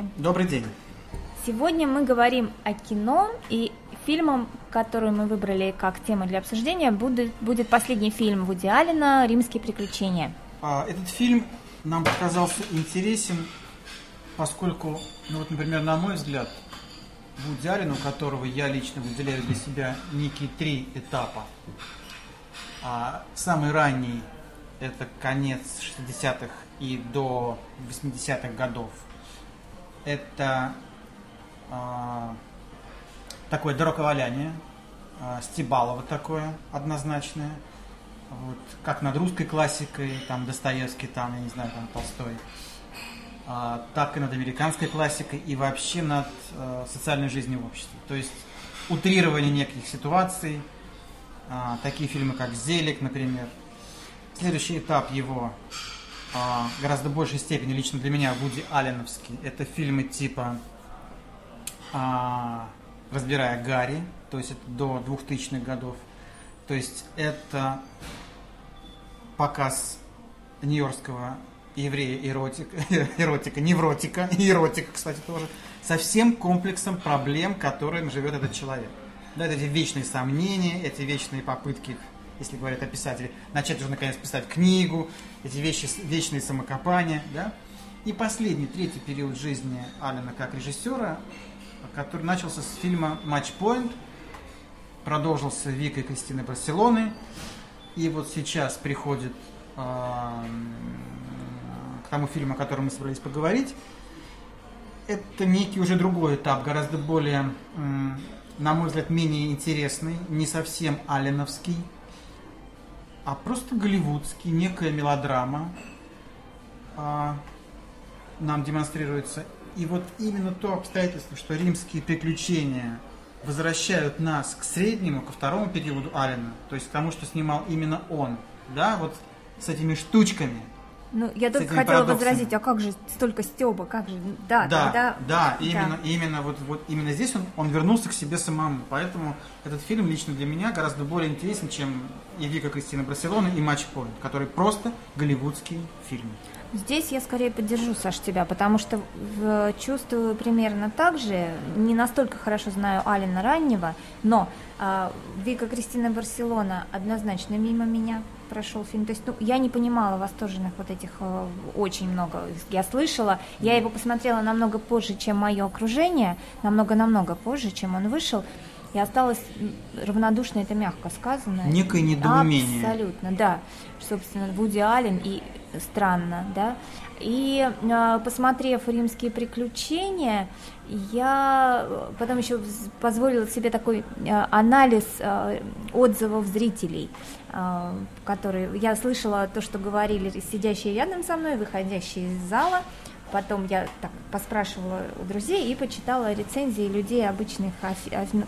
Здравствуйте. Добрый день. Сегодня мы говорим о кино и фильмом, который мы выбрали как тему для обсуждения, будет, будет последний фильм Вуди Аллена «Римские приключения». А, этот фильм нам показался интересен, поскольку, ну вот, например, на мой взгляд, Вуди Аллен, у которого я лично выделяю для себя некие три этапа. А, самый ранний – это конец 60-х и до 80-х годов. Это а, такое дороковаляние, а, Стебалово такое однозначное, вот, как над русской классикой, там Достоевский, там, я не знаю, там Толстой, а, так и над американской классикой и вообще над а, социальной жизнью в обществе. То есть утрирование неких ситуаций, а, такие фильмы, как «Зелик», например. Следующий этап его гораздо большей степени лично для меня Вуди Алленовский. Это фильмы типа а, «Разбирая Гарри», то есть это до 2000-х годов. То есть это показ нью-йоркского еврея эротика, эротика, невротика, эротика, кстати, тоже, со всем комплексом проблем, которым живет этот человек. Да, это эти вечные сомнения, эти вечные попытки, если говорят о писателе, начать уже наконец писать книгу, эти вещи, вечные самокопания, да. И последний, третий период жизни Алина как режиссера, который начался с фильма «Матч Point», продолжился Викой Кристины Барселоны, и вот сейчас приходит э, к тому фильму, о котором мы собрались поговорить. Это некий уже другой этап, гораздо более, на мой взгляд, менее интересный, не совсем алленовский, а просто голливудский, некая мелодрама э, нам демонстрируется. И вот именно то обстоятельство, что римские приключения – возвращают нас к среднему, ко второму периоду Алина, то есть к тому, что снимал именно он, да, вот с этими штучками. Ну, я только хотела возразить, а как же столько Стеба, как же, да, да, тогда... да, именно, да. именно вот, вот именно здесь он, он вернулся к себе самому, поэтому этот фильм лично для меня гораздо более интересен, чем и Вика Кристина Барселона и Матч Пойнт, который просто голливудский фильм. Здесь я скорее поддержу, Саш, тебя, потому что чувствую примерно так же. Не настолько хорошо знаю Алина раннего, но э, Вика Кристина Барселона однозначно мимо меня прошел фильм. То есть, ну, я не понимала восторженных вот этих э, очень много. Я слышала, я его посмотрела намного позже, чем мое окружение, намного-намного позже, чем он вышел. И осталось равнодушно, это мягко сказано. Некое недоумение. Абсолютно, да. Собственно, Вуди Аллен и странно, да. И э, посмотрев «Римские приключения», я потом еще позволила себе такой э, анализ э, отзывов зрителей, которые я слышала то, что говорили сидящие рядом со мной, выходящие из зала. Потом я так поспрашивала у друзей и почитала рецензии людей обычных,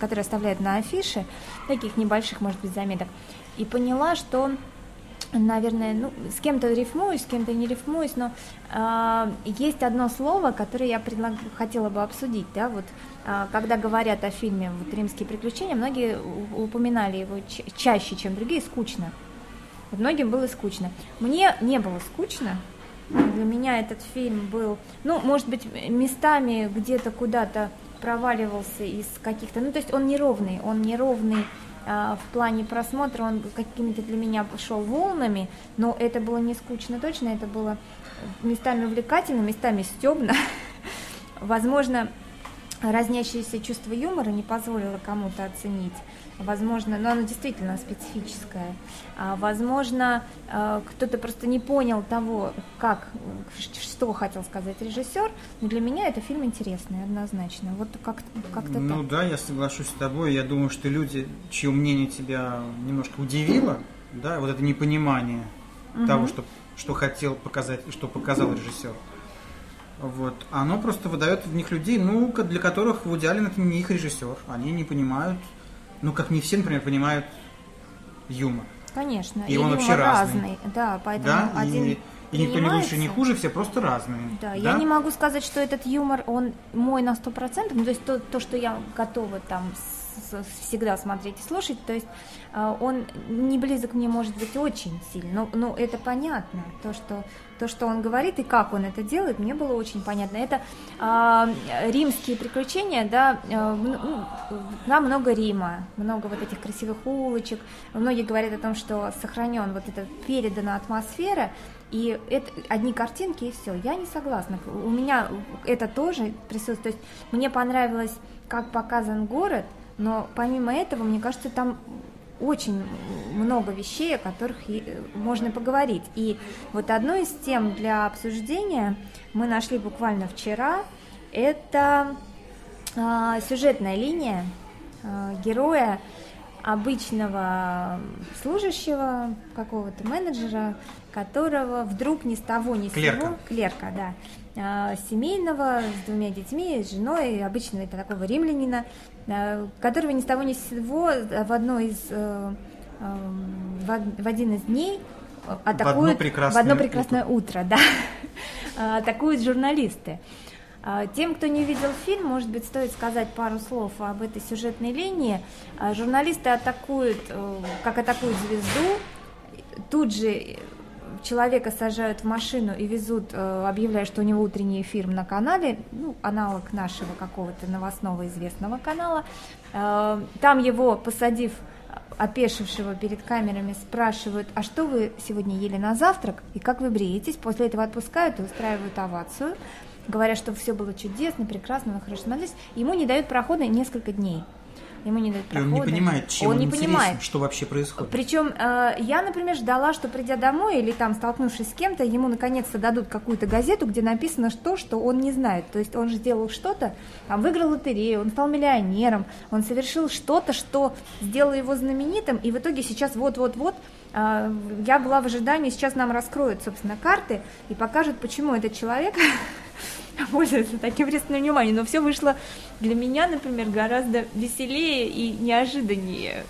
которые оставляют на афише, таких небольших, может быть, заметок, и поняла, что наверное, ну, с кем-то рифмуюсь, с кем-то не рифмуюсь, но э, есть одно слово, которое я предлаг... хотела бы обсудить, да, вот, э, когда говорят о фильме вот, «Римские приключения», многие упоминали его ча- чаще, чем другие, скучно. Вот многим было скучно. Мне не было скучно, для меня этот фильм был, ну, может быть, местами где-то куда-то проваливался из каких-то, ну, то есть он неровный, он неровный, в плане просмотра он какими-то для меня шел волнами, но это было не скучно точно, это было местами увлекательно, местами стебно. Возможно, разнящееся чувство юмора не позволило кому-то оценить. Возможно, но оно действительно специфическое. А, возможно, а, кто-то просто не понял того, как, что хотел сказать режиссер. Но для меня это фильм интересный, однозначно. Вот как, как-то Ну так. да, я соглашусь с тобой. Я думаю, что люди, чье мнение тебя немножко удивило, да, вот это непонимание угу. того, что, что хотел показать, что показал режиссер вот. Оно просто выдает в них людей, ну, для которых Вуди Аллен это не их режиссер. Они не понимают, ну, как не все, например, понимают юмор. Конечно. И, и он вообще разный. разный. Да, поэтому да? один и, и никто не лучше, не хуже, все просто разные. Да, да, я не могу сказать, что этот юмор, он мой на сто процентов, ну, то есть то, то, что я готова там всегда смотреть и слушать. То есть э, он не близок мне, может быть, очень сильно, но, но это понятно. То что, то, что он говорит и как он это делает, мне было очень понятно. Это э, римские приключения, да, э, ну, там много Рима, много вот этих красивых улочек. Многие говорят о том, что сохранен вот эта передана атмосфера, и это одни картинки и все. Я не согласна. У меня это тоже присутствует. То есть мне понравилось, как показан город, но помимо этого, мне кажется, там очень много вещей, о которых можно поговорить. И вот одну из тем для обсуждения мы нашли буквально вчера. Это э, сюжетная линия э, героя обычного служащего, какого-то менеджера, которого вдруг ни с того ни с клерка. сего, клерка, да, а, семейного, с двумя детьми, с женой, обычного такого римлянина, а, которого ни с того ни с сего в одно из э, в один из дней атакуют в одно прекрасное, в одно прекрасное утро, утро да, атакуют журналисты. Тем, кто не видел фильм, может быть, стоит сказать пару слов об этой сюжетной линии. Журналисты атакуют, э, как атакуют звезду, тут же человека сажают в машину и везут, э, объявляя, что у него утренний эфир на канале, ну, аналог нашего какого-то новостного известного канала. Э, там его, посадив опешившего перед камерами, спрашивают, а что вы сегодня ели на завтрак и как вы бреетесь? После этого отпускают и устраивают овацию говорят, что все было чудесно, прекрасно, мы хорошо смотрелись, ему не дают прохода несколько дней. Ему не дают прохода. И он не понимает, чем он, он не понимает. что вообще происходит. Причем э, я, например, ждала, что придя домой или там столкнувшись с кем-то, ему наконец-то дадут какую-то газету, где написано то, что он не знает. То есть он же сделал что-то, там выиграл лотерею, он стал миллионером, он совершил что-то, что сделало его знаменитым, и в итоге сейчас вот-вот-вот э, я была в ожидании, сейчас нам раскроют, собственно, карты и покажут, почему этот человек пользуется таким пристальным вниманием, но все вышло для меня, например, гораздо веселее и неожиданнее.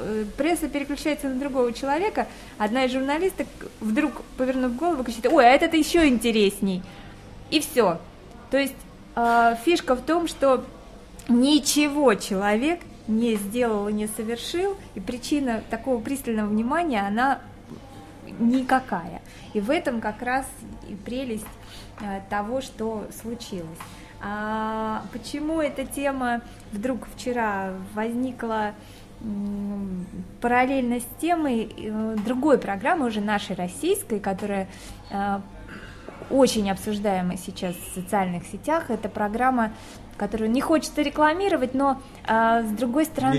Э, пресса переключается на другого человека, одна из журналисток вдруг, повернув голову, кричит, ой, а это еще интересней. И все. То есть э, фишка в том, что ничего человек не сделал и не совершил, и причина такого пристального внимания, она никакая. И в этом как раз и прелесть того, что случилось. А почему эта тема вдруг вчера возникла параллельно с темой э, другой программы, уже нашей российской, которая э, очень обсуждаемая сейчас в социальных сетях. Это программа которую не хочется рекламировать, но а, с другой стороны,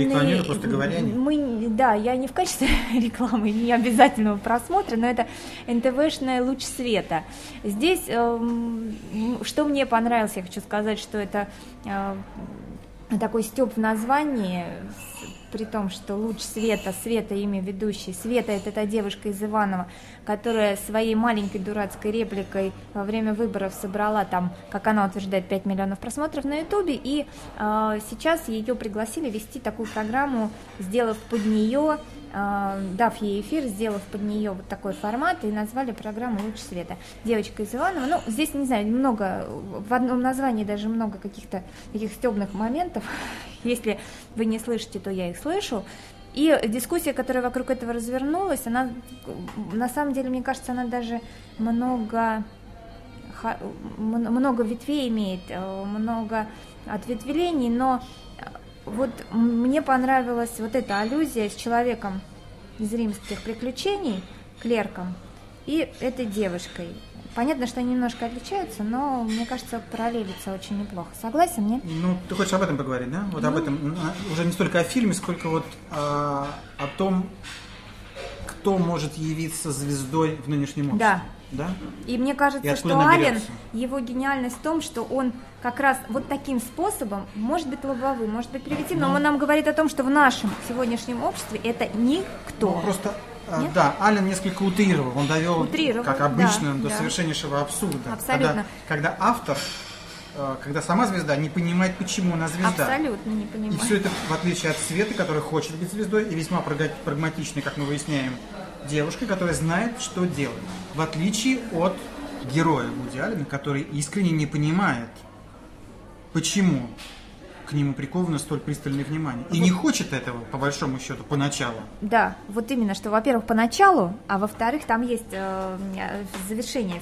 мы, да, я не в качестве рекламы, не обязательного просмотра, но это НТВшная луч света. Здесь, э, что мне понравилось, я хочу сказать, что это э, такой степ в названии при том, что луч света, света имя ведущий, света это та девушка из Иванова, которая своей маленькой дурацкой репликой во время выборов собрала там, как она утверждает, 5 миллионов просмотров на ютубе, и э, сейчас ее пригласили вести такую программу, сделав под нее дав ей эфир, сделав под нее вот такой формат и назвали программу «Луч света». Девочка из Иванова, ну, здесь, не знаю, много, в одном названии даже много каких-то таких стебных моментов. Если вы не слышите, то я их слышу. И дискуссия, которая вокруг этого развернулась, она, на самом деле, мне кажется, она даже много, много ветвей имеет, э, много ответвлений, но вот мне понравилась вот эта аллюзия с человеком из римских приключений, клерком, и этой девушкой. Понятно, что они немножко отличаются, но мне кажется, параллелится очень неплохо. Согласен, нет? Ну, ты хочешь об этом поговорить, да? Вот ну... об этом. Уже не столько о фильме, сколько вот а, о том, кто может явиться звездой в нынешнем обществе. Да. Да? И мне кажется, и что Ален, его гениальность в том, что он как раз вот таким способом, может быть лобовым, может быть примитивным, но ну. он нам говорит о том, что в нашем сегодняшнем обществе это никто. Ну, просто а, Нет? Да, Ален несколько утрировал, он довел, утрировал, как обычно, да, до да. совершеннейшего абсурда. Абсолютно. Когда, когда автор, э, когда сама звезда не понимает, почему она звезда. Абсолютно не понимает. И все это в отличие от Светы, который хочет быть звездой, и весьма прагматичный, как мы выясняем, девушка, которая знает, что делать. В отличие от героя Вуди Аллена, который искренне не понимает, почему к нему приковано столь пристальное внимание. И не хочет этого, по большому счету, поначалу. Да, вот именно, что, во-первых, поначалу, а во-вторых, там есть э, завершение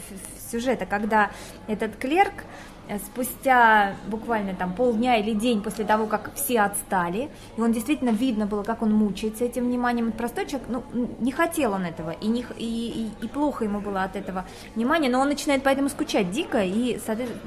сюжета, когда этот клерк Э, спустя буквально там полдня или день после того, как все отстали, и он действительно видно было, как он мучается этим вниманием. Простой человек, ну, не хотел он этого, и, не, и, и, и плохо ему было от этого внимания, но он начинает поэтому скучать дико, и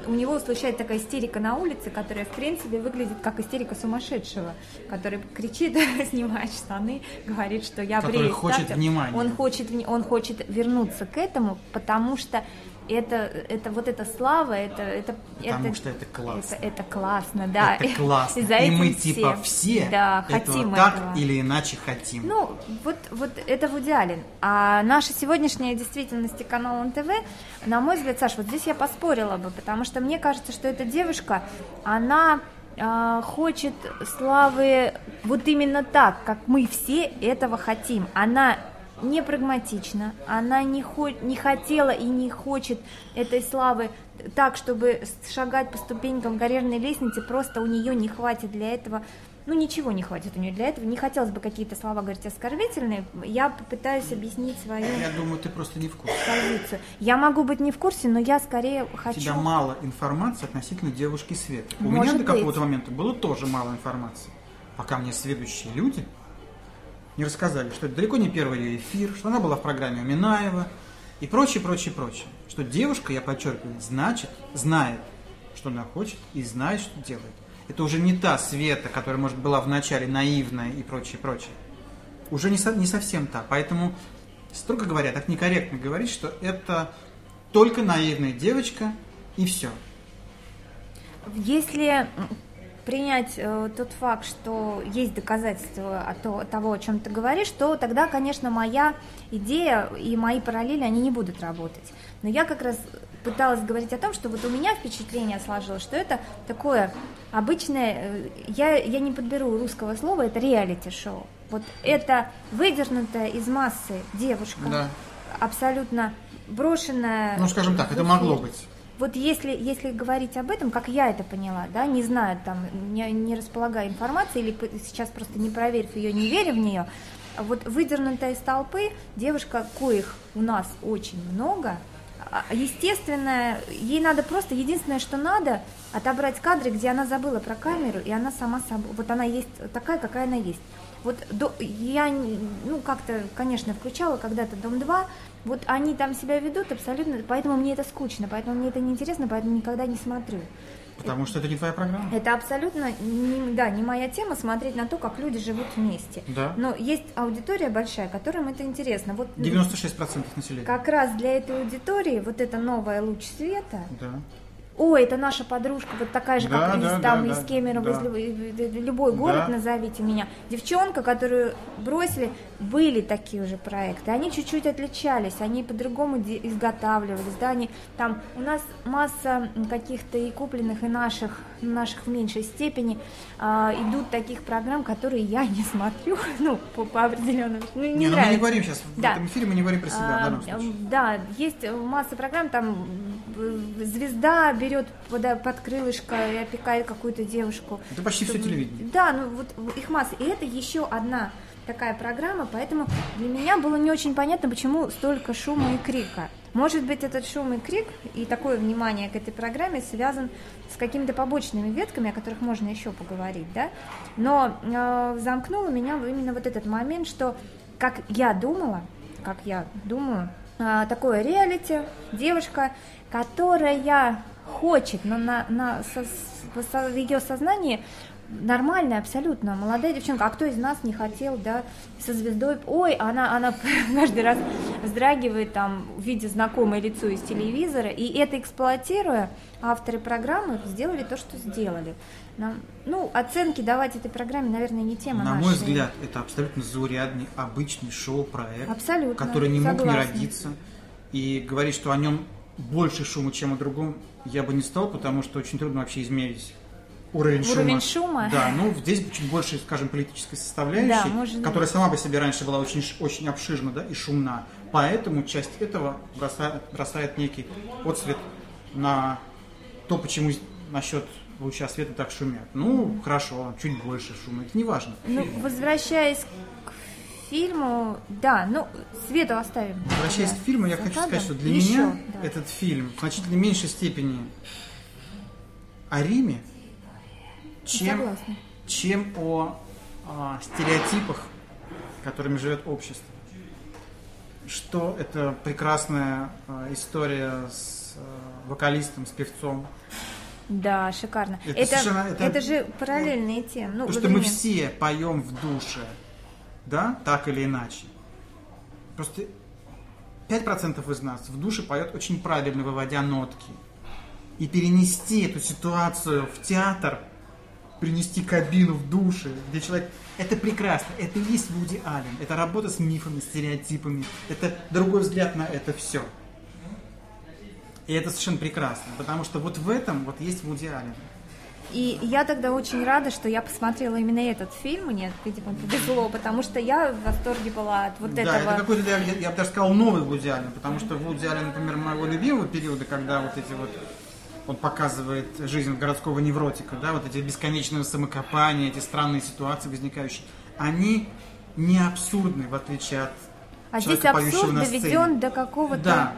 у него случается такая истерика на улице, которая, в принципе, выглядит как истерика сумасшедшего, который кричит, снимает штаны, говорит, что я брею. хочет внимания. Он хочет, он хочет вернуться к этому, потому что это, это вот эта слава, это, это, Потому это, что это классно. Это, это классно, да. Это классно. И, и мы все, типа все да, хотим так этого. или иначе хотим. Ну, вот, вот это Вуди Аллен. А наша сегодняшняя действительность канала НТВ, на мой взгляд, Саша, вот здесь я поспорила бы, потому что мне кажется, что эта девушка, она э, хочет славы вот именно так, как мы все этого хотим. Она не прагматична, она не, хо- не хотела и не хочет этой славы так, чтобы шагать по ступенькам карьерной лестницы, просто у нее не хватит для этого, ну ничего не хватит у нее для этого, не хотелось бы какие-то слова говорить оскорбительные, я попытаюсь объяснить свою Я думаю, ты просто не в курсе. Позицию. Я могу быть не в курсе, но я скорее хочу... У тебя мало информации относительно девушки Светы. У меня до какого-то момента было тоже мало информации, пока мне следующие люди не рассказали, что это далеко не первый ее эфир, что она была в программе у Минаева и прочее, прочее, прочее. Что девушка, я подчеркиваю, значит, знает, что она хочет и знает, что делает. Это уже не та Света, которая, может, была вначале наивная и прочее, прочее. Уже не, со, не совсем та. Поэтому, строго говоря, так некорректно говорить, что это только наивная девочка и все. Если принять э, тот факт, что есть доказательства от того, того, о чем ты говоришь, то тогда, конечно, моя идея и мои параллели, они не будут работать. Но я как раз пыталась говорить о том, что вот у меня впечатление сложилось, что это такое обычное, э, я, я не подберу русского слова, это реалити-шоу. Вот это выдернутая из массы девушка, да. абсолютно брошенная. Ну, скажем так, это могло быть вот если, если говорить об этом, как я это поняла, да, не знаю, там, не, не располагая информацией, или сейчас просто не проверив ее, не веря в нее, вот выдернутая из толпы девушка, коих у нас очень много, а, естественно, ей надо просто, единственное, что надо, отобрать кадры, где она забыла про камеру, и она сама собой, вот она есть такая, какая она есть. Вот до, я, ну, как-то, конечно, включала когда-то «Дом-2», вот они там себя ведут абсолютно, поэтому мне это скучно, поэтому мне это неинтересно, поэтому никогда не смотрю. Потому что это не твоя программа? Это абсолютно, не, да, не моя тема смотреть на то, как люди живут вместе. Да. Но есть аудитория большая, которым это интересно. Вот 96% населения. Как раз для этой аудитории вот эта новая луч света, да ой, это наша подружка, вот такая же, да, как да, из, там, да, из Кемерово, да. из любой город да. назовите меня. Девчонка, которую бросили, были такие уже проекты, они чуть-чуть отличались, они по-другому изготавливались, да, они там, у нас масса каких-то и купленных, и наших, наших в меньшей степени, а, идут таких программ, которые я не смотрю, ну, по, по определенным, ну, не, не ну, мы не говорим сейчас, да. в этом эфире мы не говорим про себя, а. Да, есть масса программ, там, звезда берет под, под крылышко и опекает какую-то девушку. Это почти чтобы... все телевидение. Да, ну вот их масса. И это еще одна такая программа, поэтому для меня было не очень понятно, почему столько шума и крика. Может быть, этот шум и крик и такое внимание к этой программе связан с какими-то побочными ветками, о которых можно еще поговорить, да? Но э, замкнуло меня именно вот этот момент, что, как я думала, как я думаю, э, такое реалити, девушка, которая хочет, но на, на, со, со, ее сознании нормальная абсолютно, молодая девчонка, а кто из нас не хотел, да, со звездой, ой, она, она каждый раз вздрагивает там, видя знакомое лицо из телевизора, и это эксплуатируя, авторы программы сделали то, что сделали. Нам, ну, оценки давать этой программе, наверное, не тема На нашей. мой взгляд, это абсолютно заурядный, обычный шоу-проект, абсолютно, который не согласна. мог не родиться, и говорить, что о нем больше шума, чем о другом, я бы не стал, потому что очень трудно вообще измерить уровень, уровень шума. шума. Да, ну здесь чуть больше, скажем, политической составляющей, да, которая сама по себе раньше была очень, очень обширна да, и шумна. Поэтому часть этого бросает, бросает некий отсвет на то, почему насчет луча света так шумят. Ну, хорошо, чуть больше шума, это не важно. Ну, возвращаясь к фильму, да, ну, свету оставим. Возвращаясь да, к фильму, я за хочу сказать, что для Еще, меня да. этот фильм в значительно меньшей степени о Риме, чем, Согласна. чем о а, стереотипах, которыми живет общество. Что это прекрасная а, история с а, вокалистом, с певцом. Да, шикарно. Это Это, совершенно- это- это же параллельные темы. Ну, Потому вот что мы все поем в душе, да, так или иначе. Просто 5% из нас в душе поет очень правильно, выводя нотки. И перенести эту ситуацию в театр, принести кабину в душе, где человек... Это прекрасно, это и есть Вуди Аллен, это работа с мифами, стереотипами, это другой взгляд на это все. И это совершенно прекрасно, потому что вот в этом вот есть Вуди Аллен. И я тогда очень рада, что я посмотрела именно этот фильм. Мне, видимо, повезло, потому что я в восторге была от вот да, этого. это какой-то, я, я бы даже сказал, новый Вуди Аллен, потому что Вуди Аллен, например, моего любимого периода, когда вот эти вот он показывает жизнь городского невротика, да, вот эти бесконечные самокопания, эти странные ситуации возникающие, они не абсурдны, в отличие от А здесь абсурд доведен до какого-то... Да,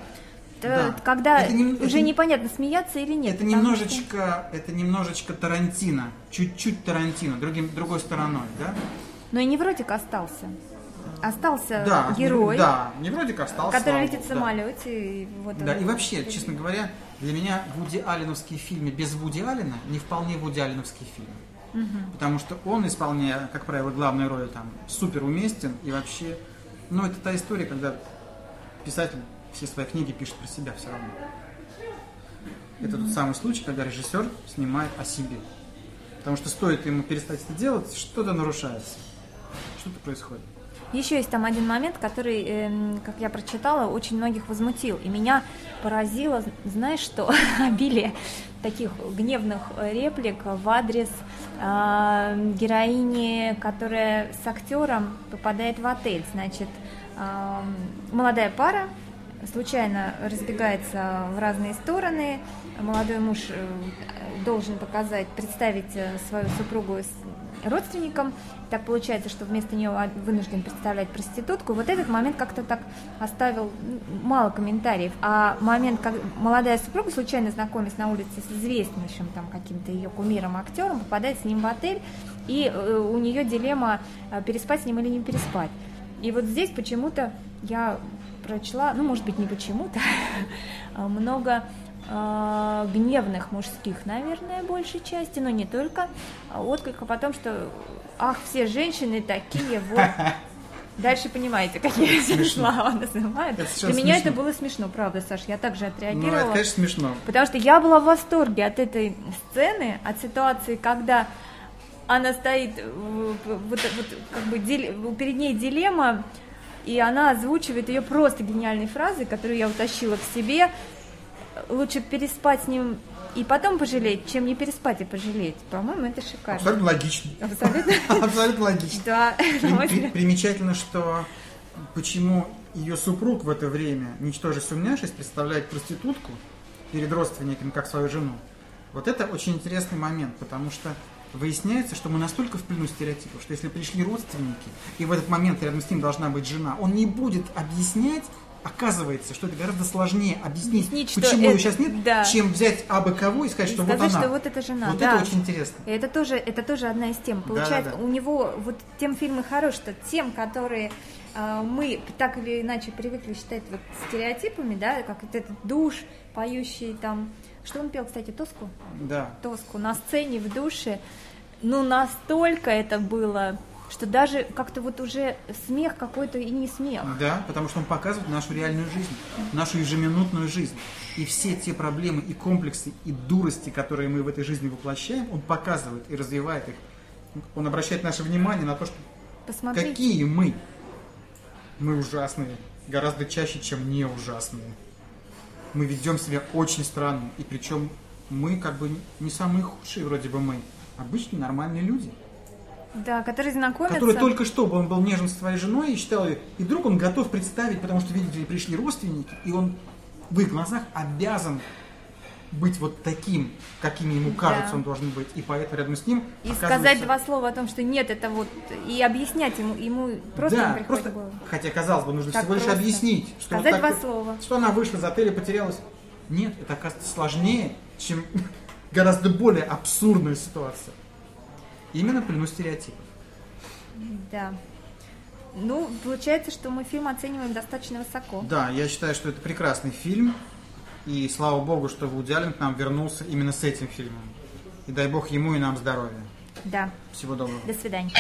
т- да. Когда Это не- уже это- непонятно, смеяться или нет. это немножечко, это немножечко Тарантино, чуть-чуть Тарантино, другим, другой стороной, да? что- Но и невротик остался. Остался Да, герой, да, невротик остался. который летит в богу, да. самолете. И вот Да, и вообще, честно говоря, для меня Вуди Алленовские фильмы без Вуди Аллена не вполне Вуди Алленовские фильмы. Потому что он, исполняя, как правило, главную роль, там, супер уместен и вообще... Ну, это та история, когда писатель все свои книги пишет про себя все равно. Это тот самый случай, когда режиссер снимает о себе. Потому что стоит ему перестать это делать, что-то нарушается. Что-то происходит. Еще есть там один момент, который, эм, как я прочитала, очень многих возмутил. И меня поразило, знаешь что, обилие таких гневных реплик в адрес э, героини, которая с актером попадает в отель. Значит, э, молодая пара случайно разбегается в разные стороны. Молодой муж э, должен показать, представить э, свою супругу родственникам. Так получается, что вместо нее вынужден представлять проститутку. Вот этот момент как-то так оставил мало комментариев. А момент, как молодая супруга случайно знакомясь на улице с известнейшим там каким-то ее кумиром актером, попадает с ним в отель, и э, у нее дилемма э, переспать с ним или не переспать. И вот здесь почему-то я прочла, ну, может быть, не почему-то, а много э, гневных мужских, наверное, большей части, но не только, а отклика потом, что ах, все женщины такие, вот. Дальше понимаете, какие Смешно. слова называют. Для меня смешно. это было смешно, правда, Саш, я также Ну, это, отреагировала. конечно, смешно. Потому что я была в восторге от этой сцены, от ситуации, когда она стоит, вот, вот как бы перед ней дилемма, и она озвучивает ее просто гениальной фразой, которую я утащила к себе. Лучше переспать с ним и потом пожалеть, чем не переспать и пожалеть. По-моему, это шикарно. Абсолютно логично. Абсолютно. Абсолютно логично. Да, примечательно, что почему ее супруг в это время, ничтоже сумняшись, представляет проститутку перед родственниками как свою жену. Вот это очень интересный момент, потому что выясняется, что мы настолько в плену стереотипов, что если пришли родственники, и в этот момент рядом с ним должна быть жена, он не будет объяснять, оказывается, что это гораздо сложнее объяснить, Объяснить, почему ее это- сейчас нет, да. чем взять абы кого и сказать, И что сказать, вот она. что вот эта жена, Вот да. это очень интересно. И Это тоже, это тоже одна из тем. Получается, Да-да-да. у него вот тем фильм и хорош, что тем, которые э, мы так или иначе привыкли считать вот стереотипами, да, как вот этот душ, поющий там, что он пел, кстати, Тоску? Да. Тоску на сцене в душе, ну настолько это было, что даже как-то вот уже смех какой-то и не смех. Да, потому что он показывает нашу реальную жизнь, нашу ежеминутную жизнь. И все те проблемы и комплексы и дурости, которые мы в этой жизни воплощаем, он показывает и развивает их. Он обращает наше внимание на то, что Посмотрите. какие мы. Мы ужасные, гораздо чаще, чем не ужасные. Мы ведем себя очень странно, и причем мы как бы не самые худшие вроде бы мы, обычные нормальные люди. Да, которые знакомятся. Который только что он был нежен с своей женой и считал ее, и вдруг он готов представить, потому что, видите ли, пришли родственники, и он в их глазах обязан быть вот таким, каким ему кажется Да. он должен быть, и поэтому рядом с ним И оказывается- сказать два слова о том, что нет, это вот, и объяснять ему, ему просто да, не просто, голову. хотя казалось бы, нужно Так всего лишь просто. объяснить, что, вот Сказать так два вот- слова. что она вышла из отеля, потерялась. Нет, это оказывается сложнее, чем гораздо более абсурдная ситуация. Именно плену стереотипов. Да. Ну, получается, что мы фильм оцениваем достаточно высоко. Да, я считаю, что это прекрасный фильм. И слава богу, что Вуди Аллен к нам вернулся именно с этим фильмом. И дай бог ему и нам здоровья. Да. Всего доброго. До свидания.